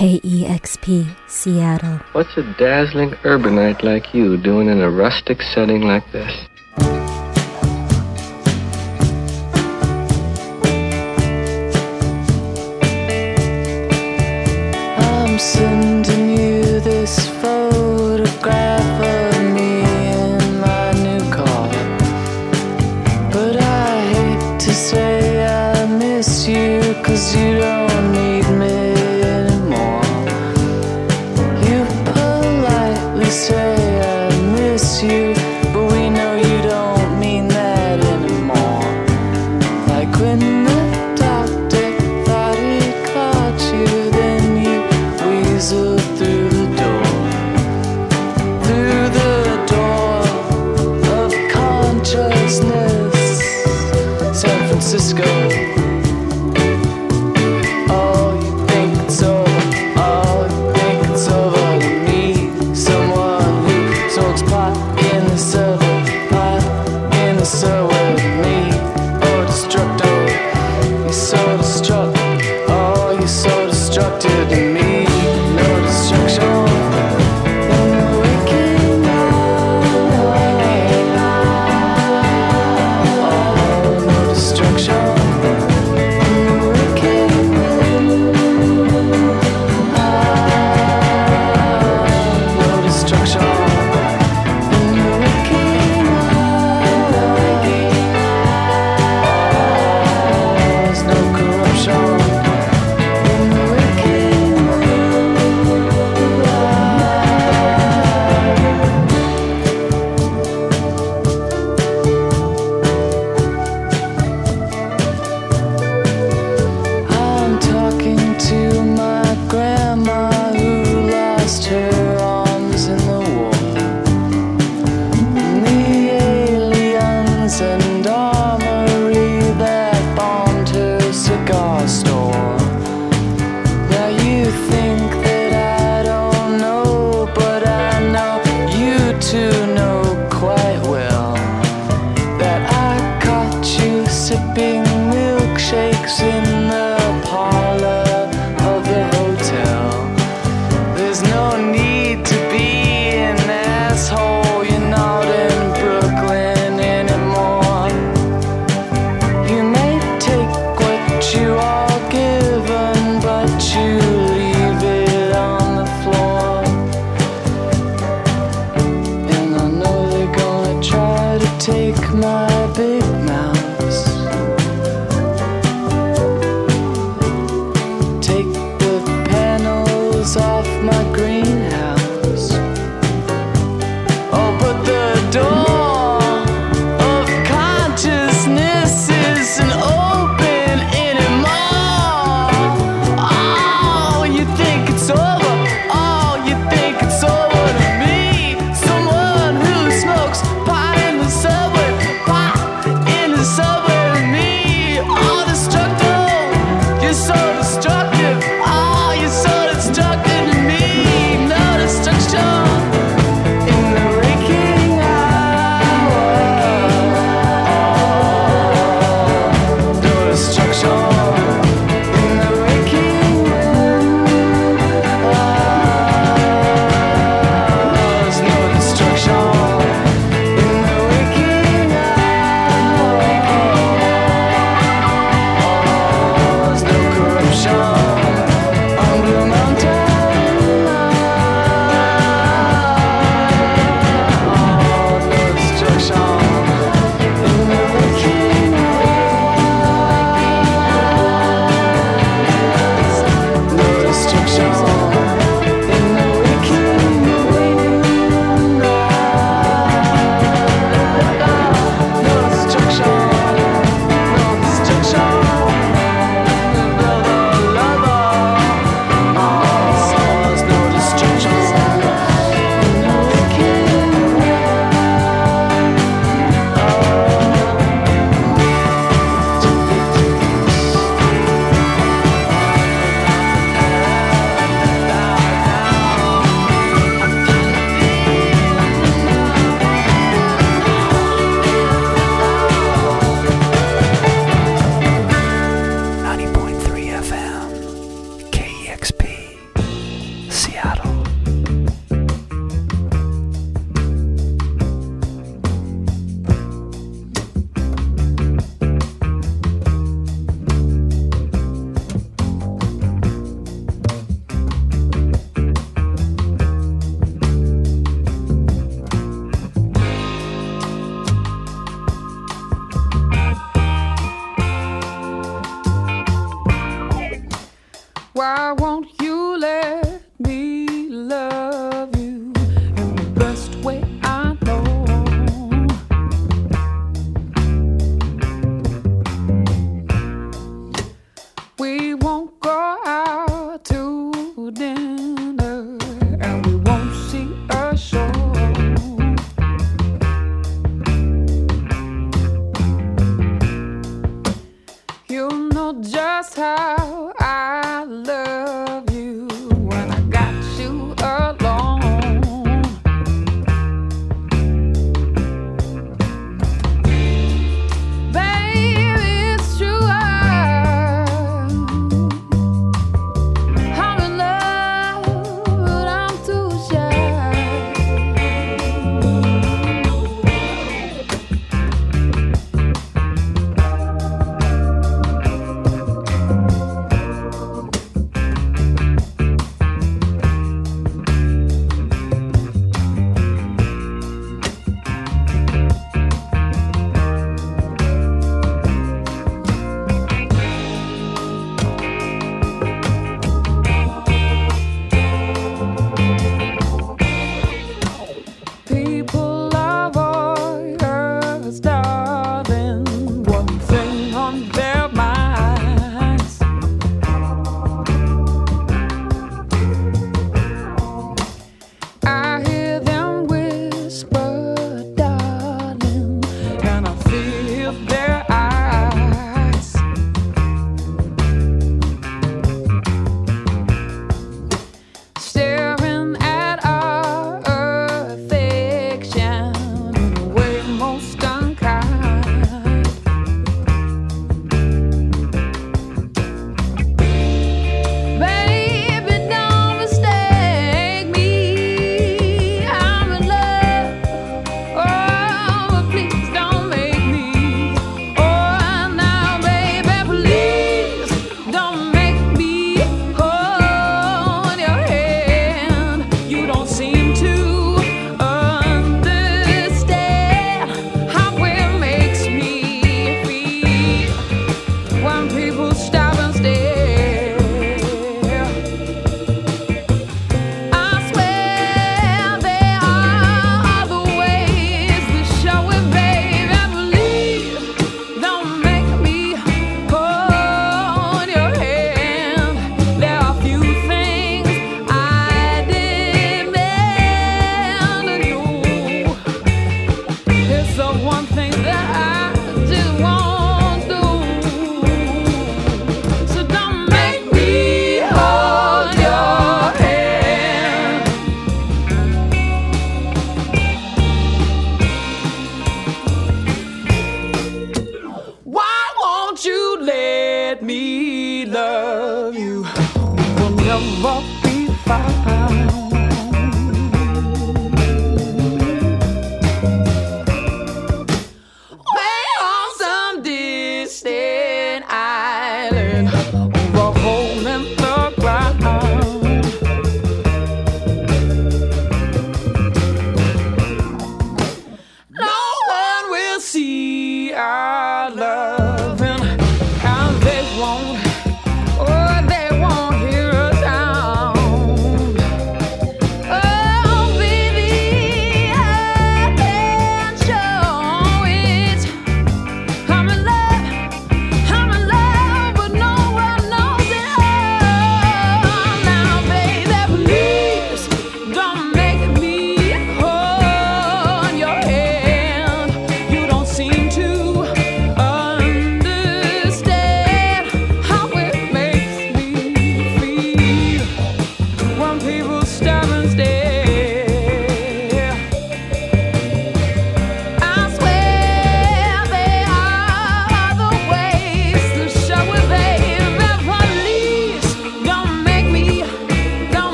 KEXP, Seattle. What's a dazzling urbanite like you doing in a rustic setting like this?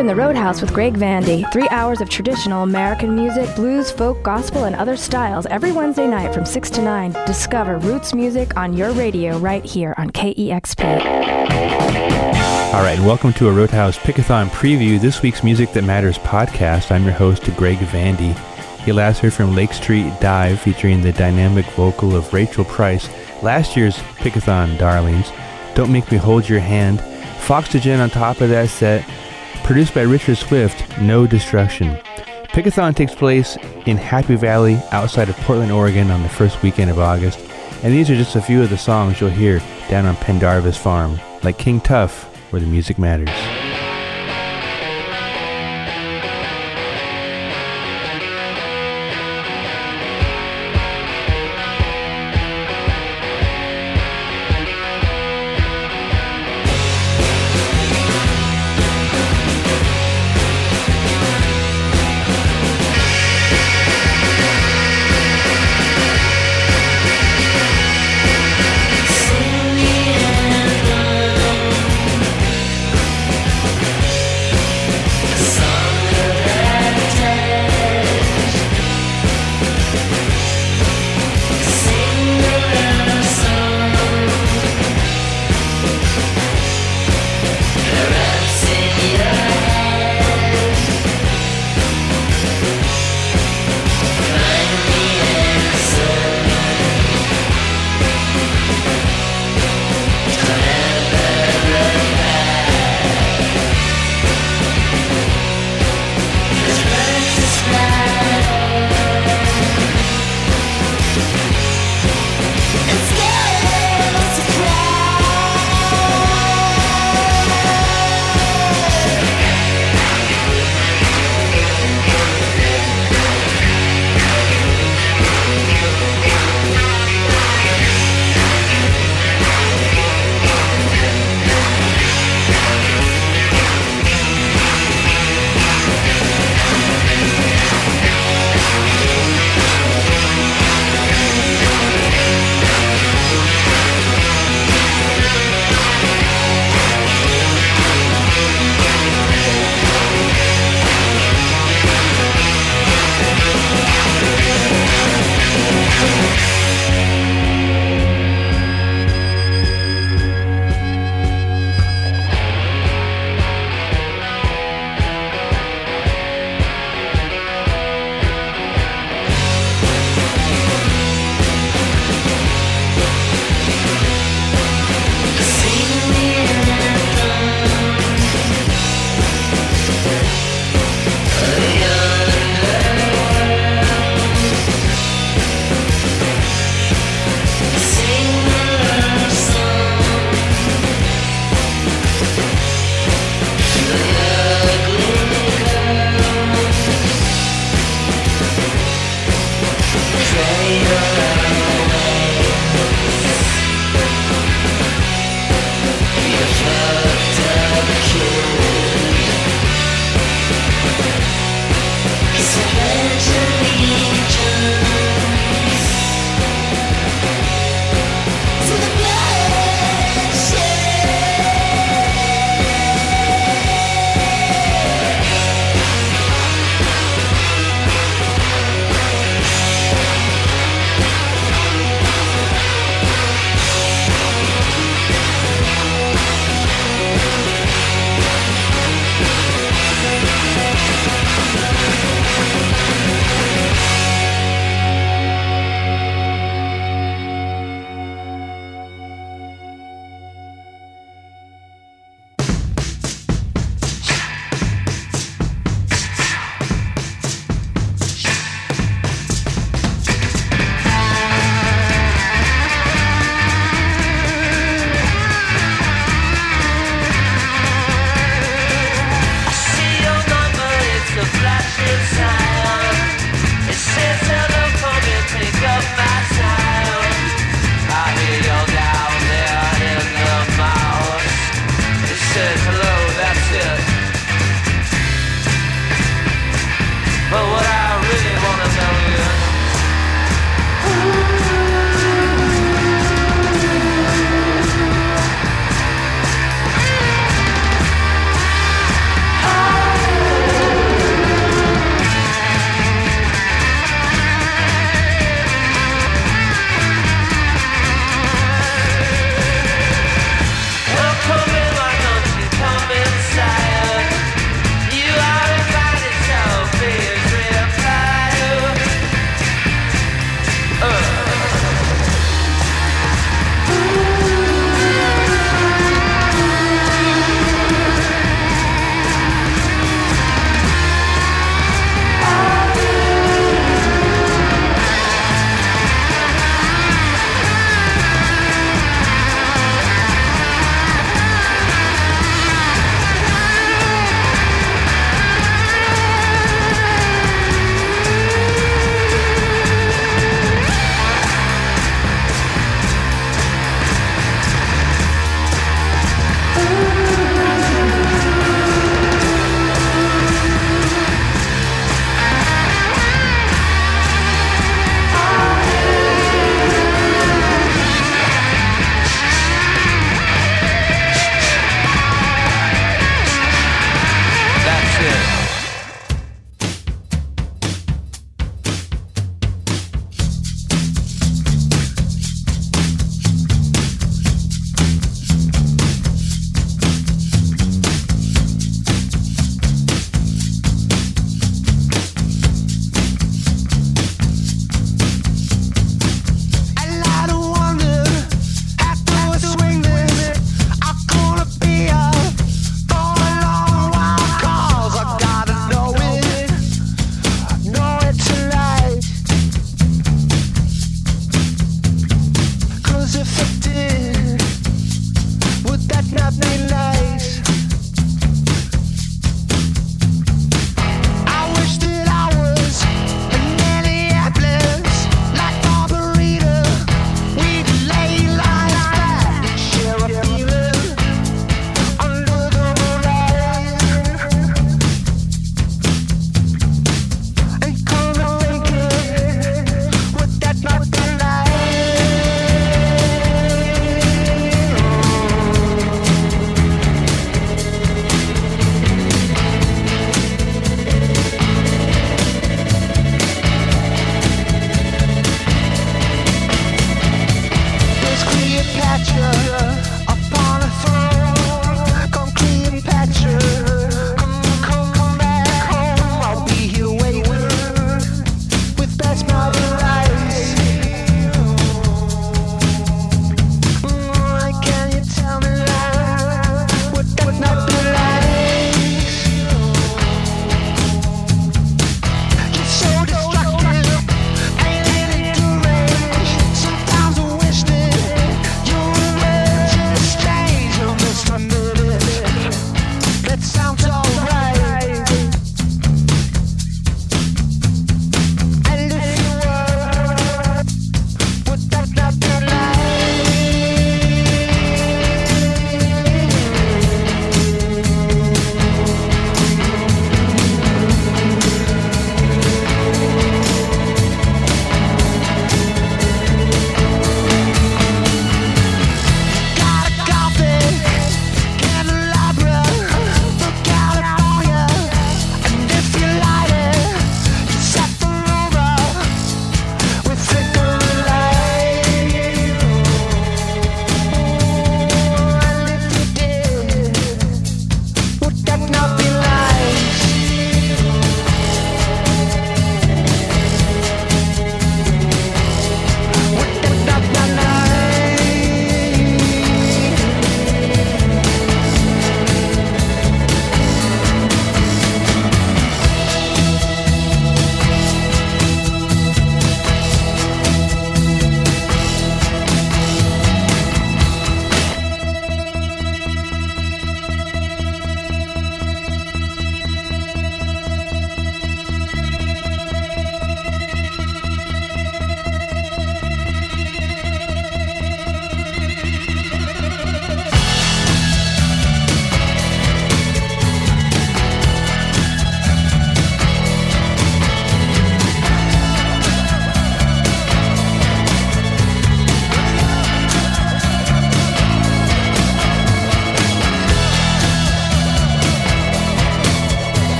In the Roadhouse with Greg Vandy. Three hours of traditional American music, blues, folk, gospel, and other styles every Wednesday night from 6 to 9. Discover roots music on your radio right here on KEXP. All right, welcome to a Roadhouse Pickathon preview, this week's Music That Matters podcast. I'm your host, Greg Vandy. You last heard from Lake Street Dive featuring the dynamic vocal of Rachel Price, last year's Pickathon Darlings. Don't Make Me Hold Your Hand. Foxygen on top of that set Produced by Richard Swift, No Destruction. Pickathon takes place in Happy Valley outside of Portland, Oregon on the first weekend of August, and these are just a few of the songs you'll hear down on Pendarvis Farm, like King Tuff, where the music matters.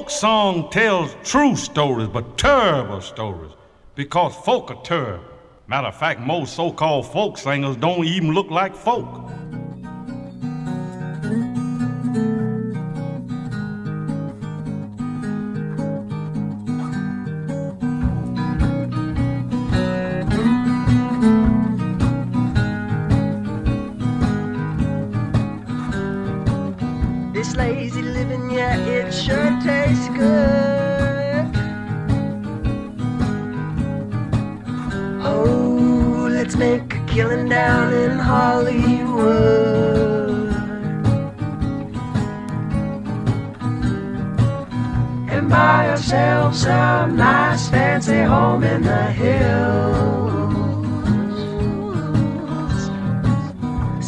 folk song tells true stories, but terrible stories, because folk are terrible. Matter of fact, most so called folk singers don't even look like folk. down in Hollywood. And buy ourselves some nice fancy home in the hills.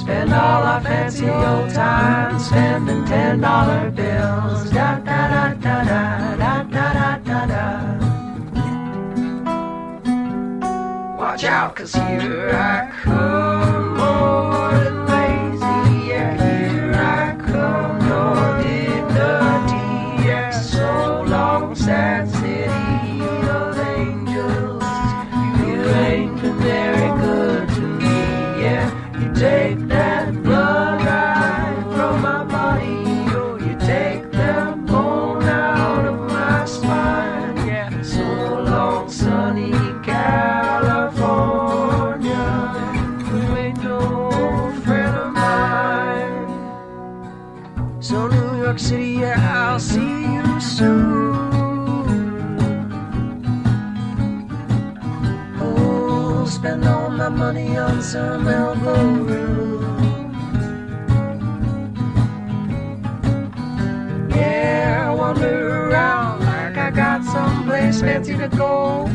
Spend all our fancy old time spending ten dollar bills. Da da da da da da da da da. Watch out, cause here I come. some elbow room, Yeah, I wander around like I got some place fancy to go.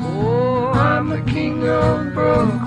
Oh, I'm the king of broke.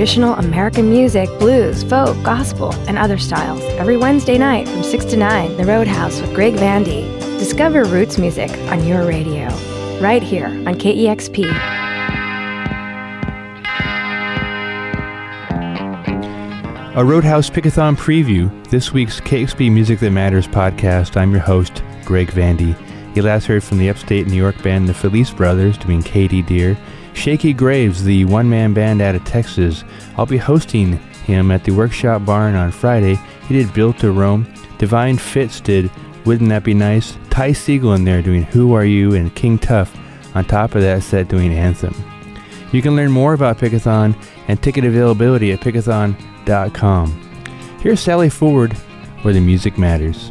Traditional American music, blues, folk, gospel, and other styles. Every Wednesday night from 6 to 9, The Roadhouse with Greg Vandy. Discover roots music on your radio. Right here on KEXP. A Roadhouse Pickathon preview, this week's KXP Music That Matters podcast. I'm your host, Greg Vandy. You last heard from the upstate New York band The Felice Brothers doing Katie Dear. Shakey Graves, the one man band out of Texas. I'll be hosting him at the Workshop Barn on Friday. He did Built to Roam. Divine Fits did Wouldn't That Be Nice? Ty Segall in there doing Who Are You? and King Tuff on top of that set doing Anthem. You can learn more about Pickathon and ticket availability at pickathon.com. Here's Sallie Ford, where the music matters.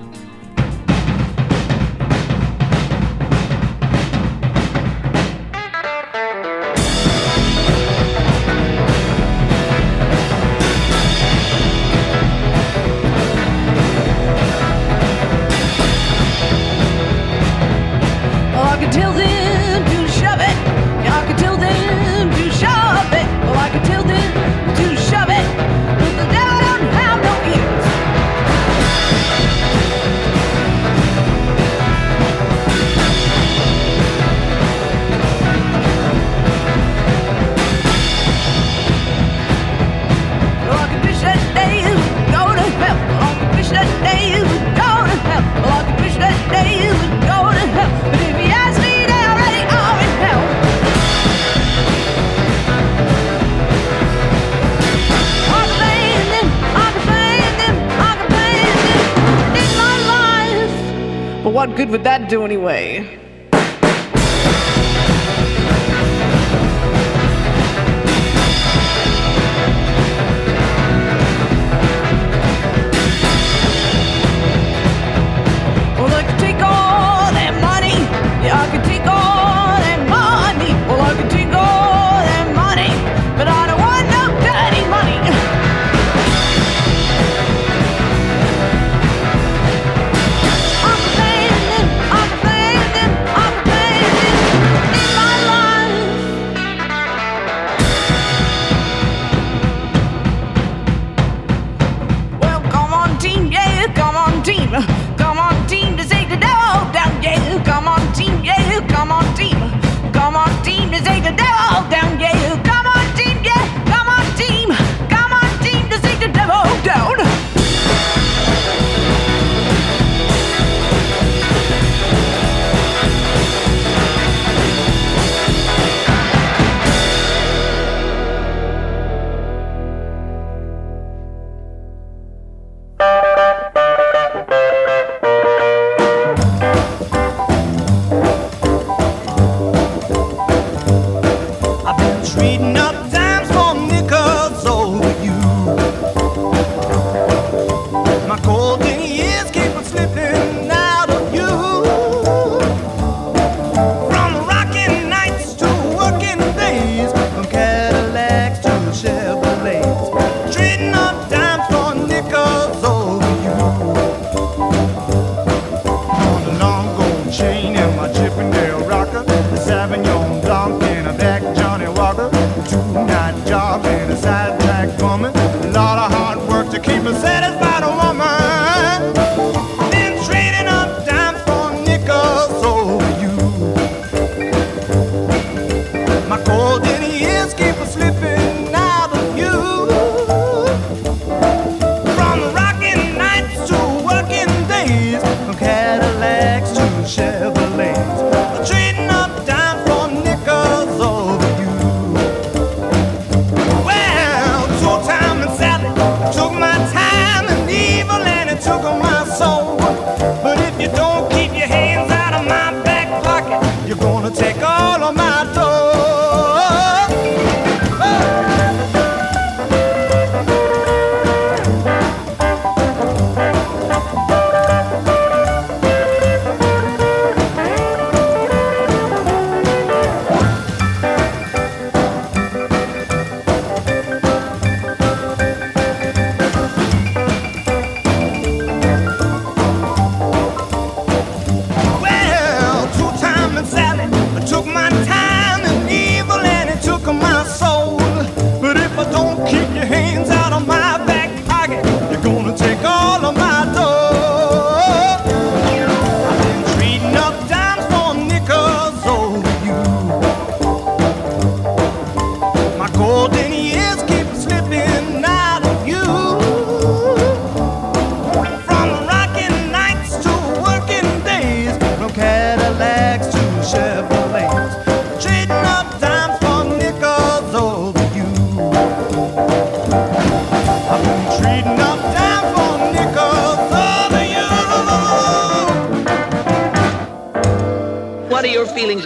Would that do anyway?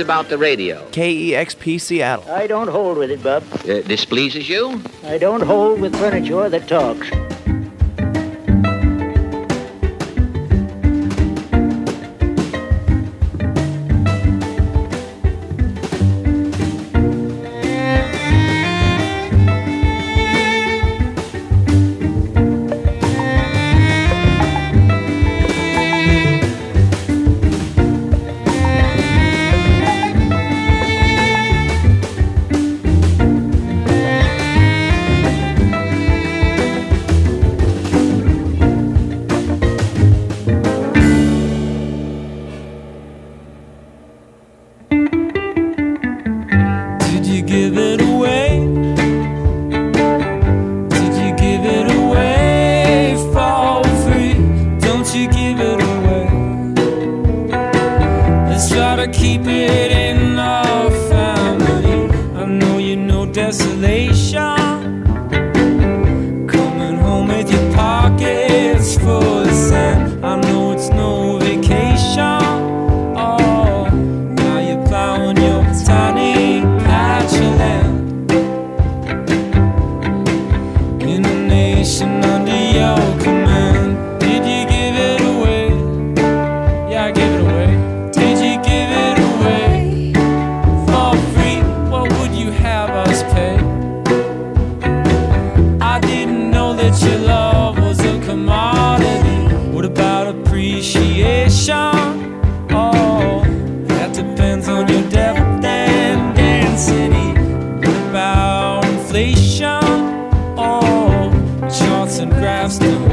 about the radio? KEXP Seattle. I don't hold with it, Bub. Uh, displeases you? I don't hold with furniture that talks. photographs.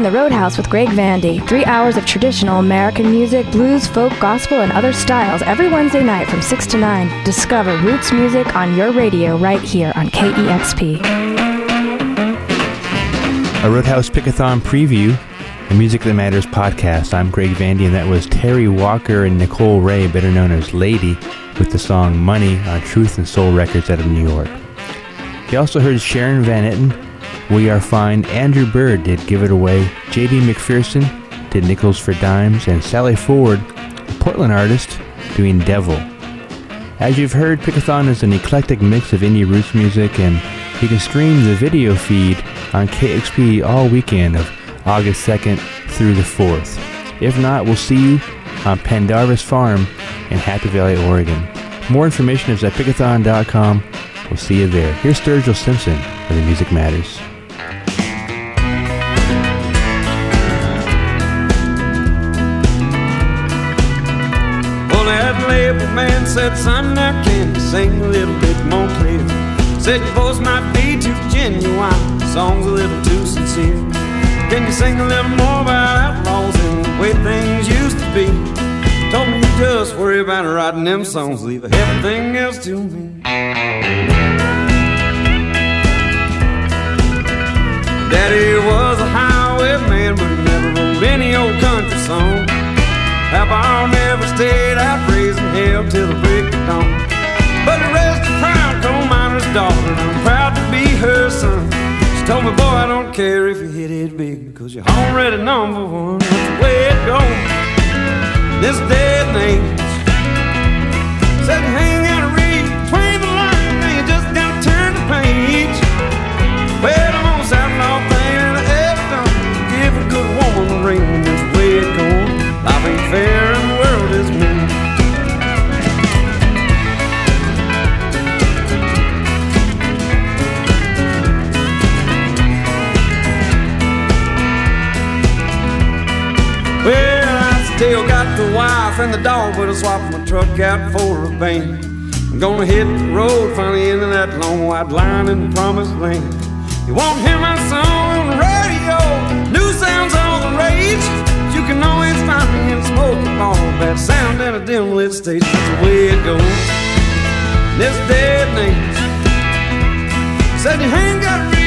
in the Roadhouse with Greg Vandy. Three hours of traditional American music, blues, folk, gospel, and other styles every Wednesday night from 6 to 9. Discover roots music on your radio right here on KEXP. A Roadhouse Pickathon preview, the Music That Matters podcast. I'm Greg Vandy, and that was Terri Walker and Nicole Wray, better known as Lady, with the song Money on Truth and Soul Records out of New York. You also heard Sharon Van Etten we Are Fine, Andrew Bird did Give It Away, JD McPherson did Nickels for Dimes, and Sallie Ford, a Portland artist, doing Devil. As you've heard, Pickathon is an eclectic mix of indie roots music, and you can stream the video feed on KEXP all weekend of August 2nd through the 4th. If not, we'll see you on Pendarvis Farm in Happy Valley, Oregon. More information is at pickathon.com. We'll see you there. Here's Sturgill Simpson for The Music Matters. said, son, now can you sing a little bit more clear? Said your voice might be too genuine, song's a little too sincere. Can you sing a little more about outlaws and the way things used to be? Told me you just worry about writing them songs, leave everything else to me. Daddy was a highwayman, but he never wrote any old country song. Papa never stayed care if you hit it big, cause you're already number one. That's the way it goes. This day and age. Said you and the dog, but I swapped my truck out for a band. I'm gonna hit the road, finally into that long white line in the promised land. You won't hear my song on the radio, new sounds on the rage. You can always find me in smoky bar, bad sound and a dim lit stage. That's the way it goes. And age. Said you ain't gotta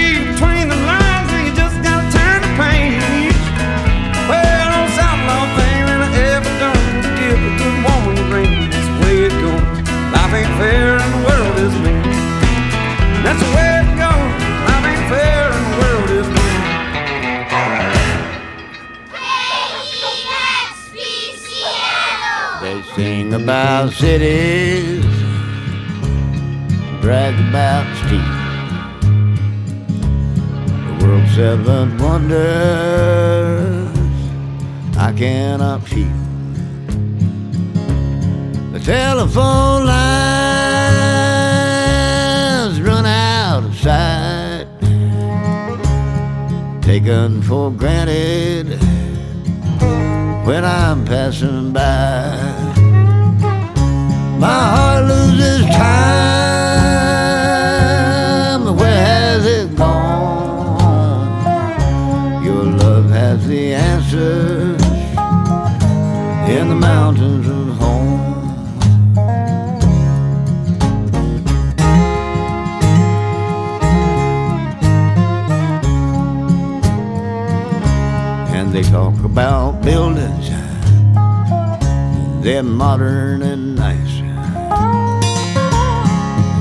Life ain't fair and the world is mean. That's the way it goes. Life ain't fair and the world is mean. They sing about cities, brag about streets. The world's seven wonders I cannot feel. The telephone lines run out of sight, taken for granted when I'm passing by. My heart loses time. About buildings, they're modern and nice.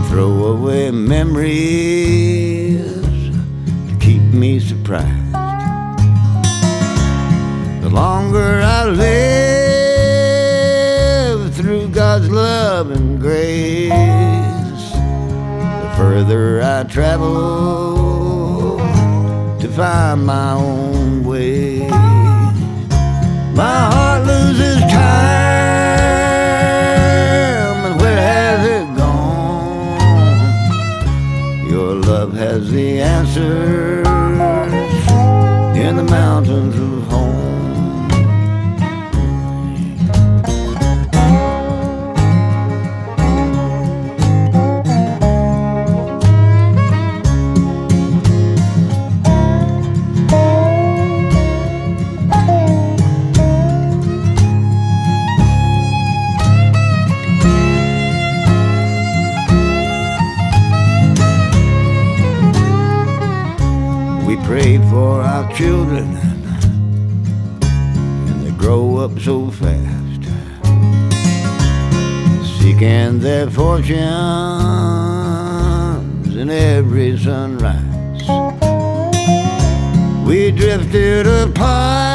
Throw away memories to keep me surprised. The longer I live through God's love and grace, the further I travel to find my own way. My heart loses time, and where has it gone? Your love has the answers in every sunrise. We drifted apart,